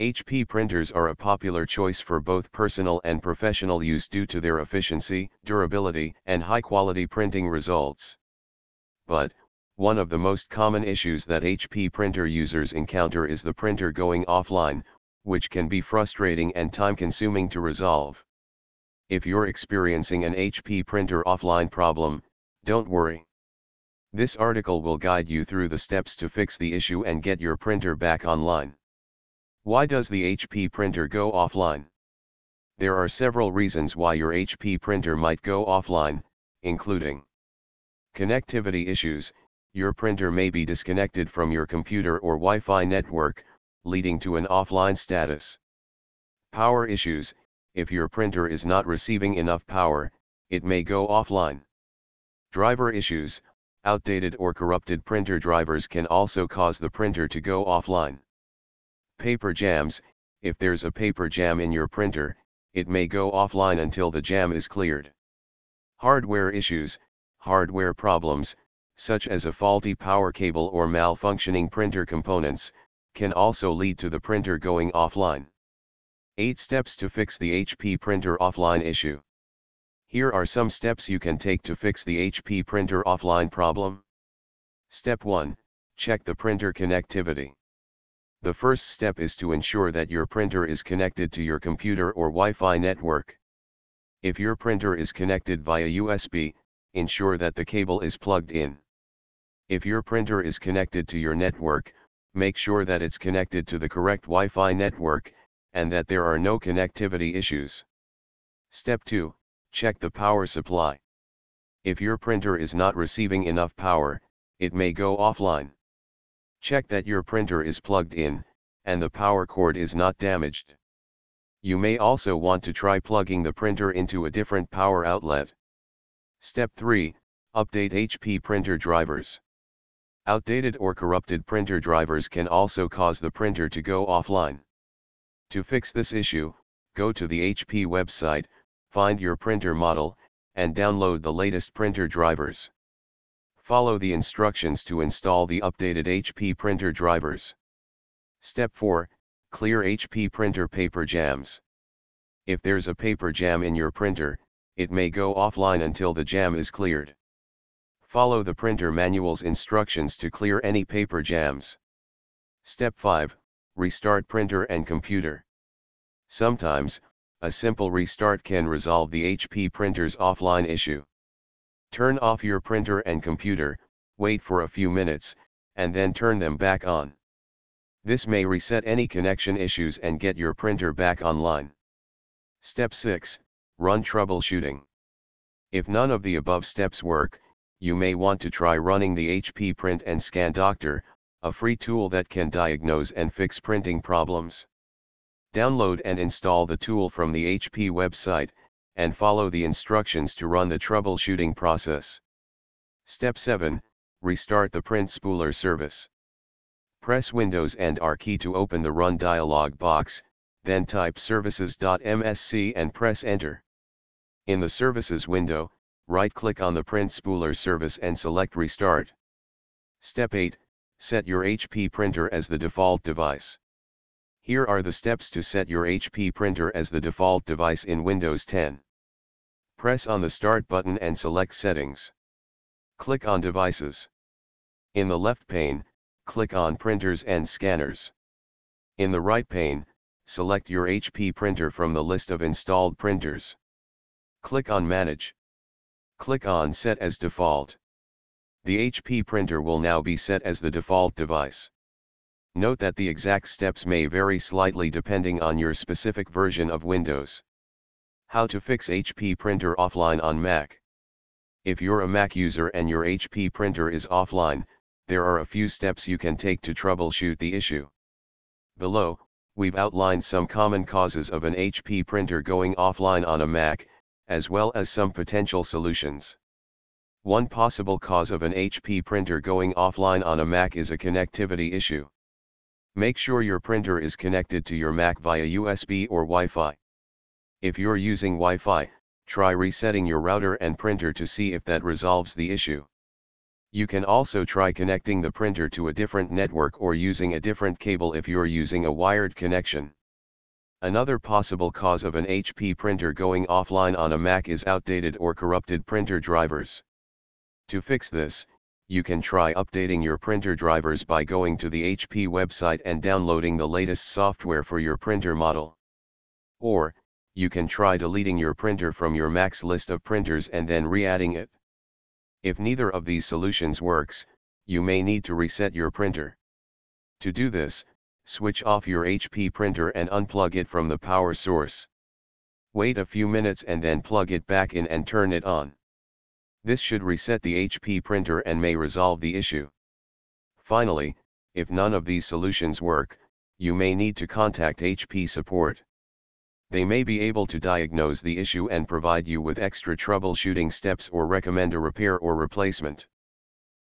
HP printers are a popular choice for both personal and professional use due to their efficiency, durability, and high-quality printing results. But, one of the most common issues that HP printer users encounter is the printer going offline, which can be frustrating and time-consuming to resolve. If you're experiencing an HP printer offline problem, don't worry. This article will guide you through the steps to fix the issue and get your printer back online. Why does the HP printer go offline? There are several reasons why your HP printer might go offline, including Connectivity issues, your printer may be disconnected from your computer or Wi-Fi network, leading to an offline status. Power issues, if your printer is not receiving enough power, it may go offline. Driver issues, outdated or corrupted printer drivers can also cause the printer to go offline. Paper jams, if there's a paper jam in your printer, it may go offline until the jam is cleared. Hardware issues, hardware problems, such as a faulty power cable or malfunctioning printer components, can also lead to the printer going offline. 8 steps to fix the HP printer offline issue. Here are some steps you can take to fix the HP printer offline problem. Step 1, check the printer connectivity. The first step is to ensure that your printer is connected to your computer or Wi-Fi network. If your printer is connected via USB, ensure that the cable is plugged in. If your printer is connected to your network, make sure that it's connected to the correct Wi-Fi network, and that there are no connectivity issues. Step 2, check the power supply. If your printer is not receiving enough power, it may go offline. Check that your printer is plugged in, and the power cord is not damaged. You may also want to try plugging the printer into a different power outlet. Step 3, Update HP printer drivers. Outdated or corrupted printer drivers can also cause the printer to go offline. To fix this issue, go to the HP website, find your printer model, and download the latest printer drivers. Follow the instructions to install the updated HP printer drivers. Step 4, Clear HP printer paper jams. If there's a paper jam in your printer, it may go offline until the jam is cleared. Follow the printer manual's instructions to clear any paper jams. Step 5, Restart printer and computer. Sometimes, a simple restart can resolve the HP printer's offline issue. Turn off your printer and computer, wait for a few minutes, and then turn them back on. This may reset any connection issues and get your printer back online. Step 6, Run troubleshooting. If none of the above steps work, you may want to try running the HP Print and Scan Doctor, a free tool that can diagnose and fix printing problems. Download and install the tool from the HP website, and follow the instructions to run the troubleshooting process. Step 7, Restart the print spooler service. Press Windows and R key to open the Run dialog box, then type services.msc and press Enter. In the Services window, right-click on the print spooler service and select Restart. Step 8, set your HP printer as the default device. Here are the steps to set your HP printer as the default device in Windows 10. Press on the Start button and select Settings. Click on Devices. In the left pane, click on Printers and Scanners. In the right pane, select your HP printer from the list of installed printers. Click on Manage. Click on Set as Default. The HP printer will now be set as the default device. Note that the exact steps may vary slightly depending on your specific version of Windows. How to fix HP printer offline on Mac. If you're a Mac user and your HP printer is offline, there are a few steps you can take to troubleshoot the issue. Below, we've outlined some common causes of an HP printer going offline on a Mac, as well as some potential solutions. One possible cause of an HP printer going offline on a Mac is a connectivity issue. Make sure your printer is connected to your Mac via USB or Wi-Fi. If you're using Wi-Fi, try resetting your router and printer to see if that resolves the issue. You can also try connecting the printer to a different network or using a different cable if you're using a wired connection. Another possible cause of an HP printer going offline on a Mac is outdated or corrupted printer drivers. To fix this, you can try updating your printer drivers by going to the HP website and downloading the latest software for your printer model. Or, you can try deleting your printer from your Mac's list of printers and then re-adding it. If neither of these solutions works, you may need to reset your printer. To do this, switch off your HP printer and unplug it from the power source. Wait a few minutes and then plug it back in and turn it on. This should reset the HP printer and may resolve the issue. Finally, if none of these solutions work, you may need to contact HP support. They may be able to diagnose the issue and provide you with extra troubleshooting steps or recommend a repair or replacement.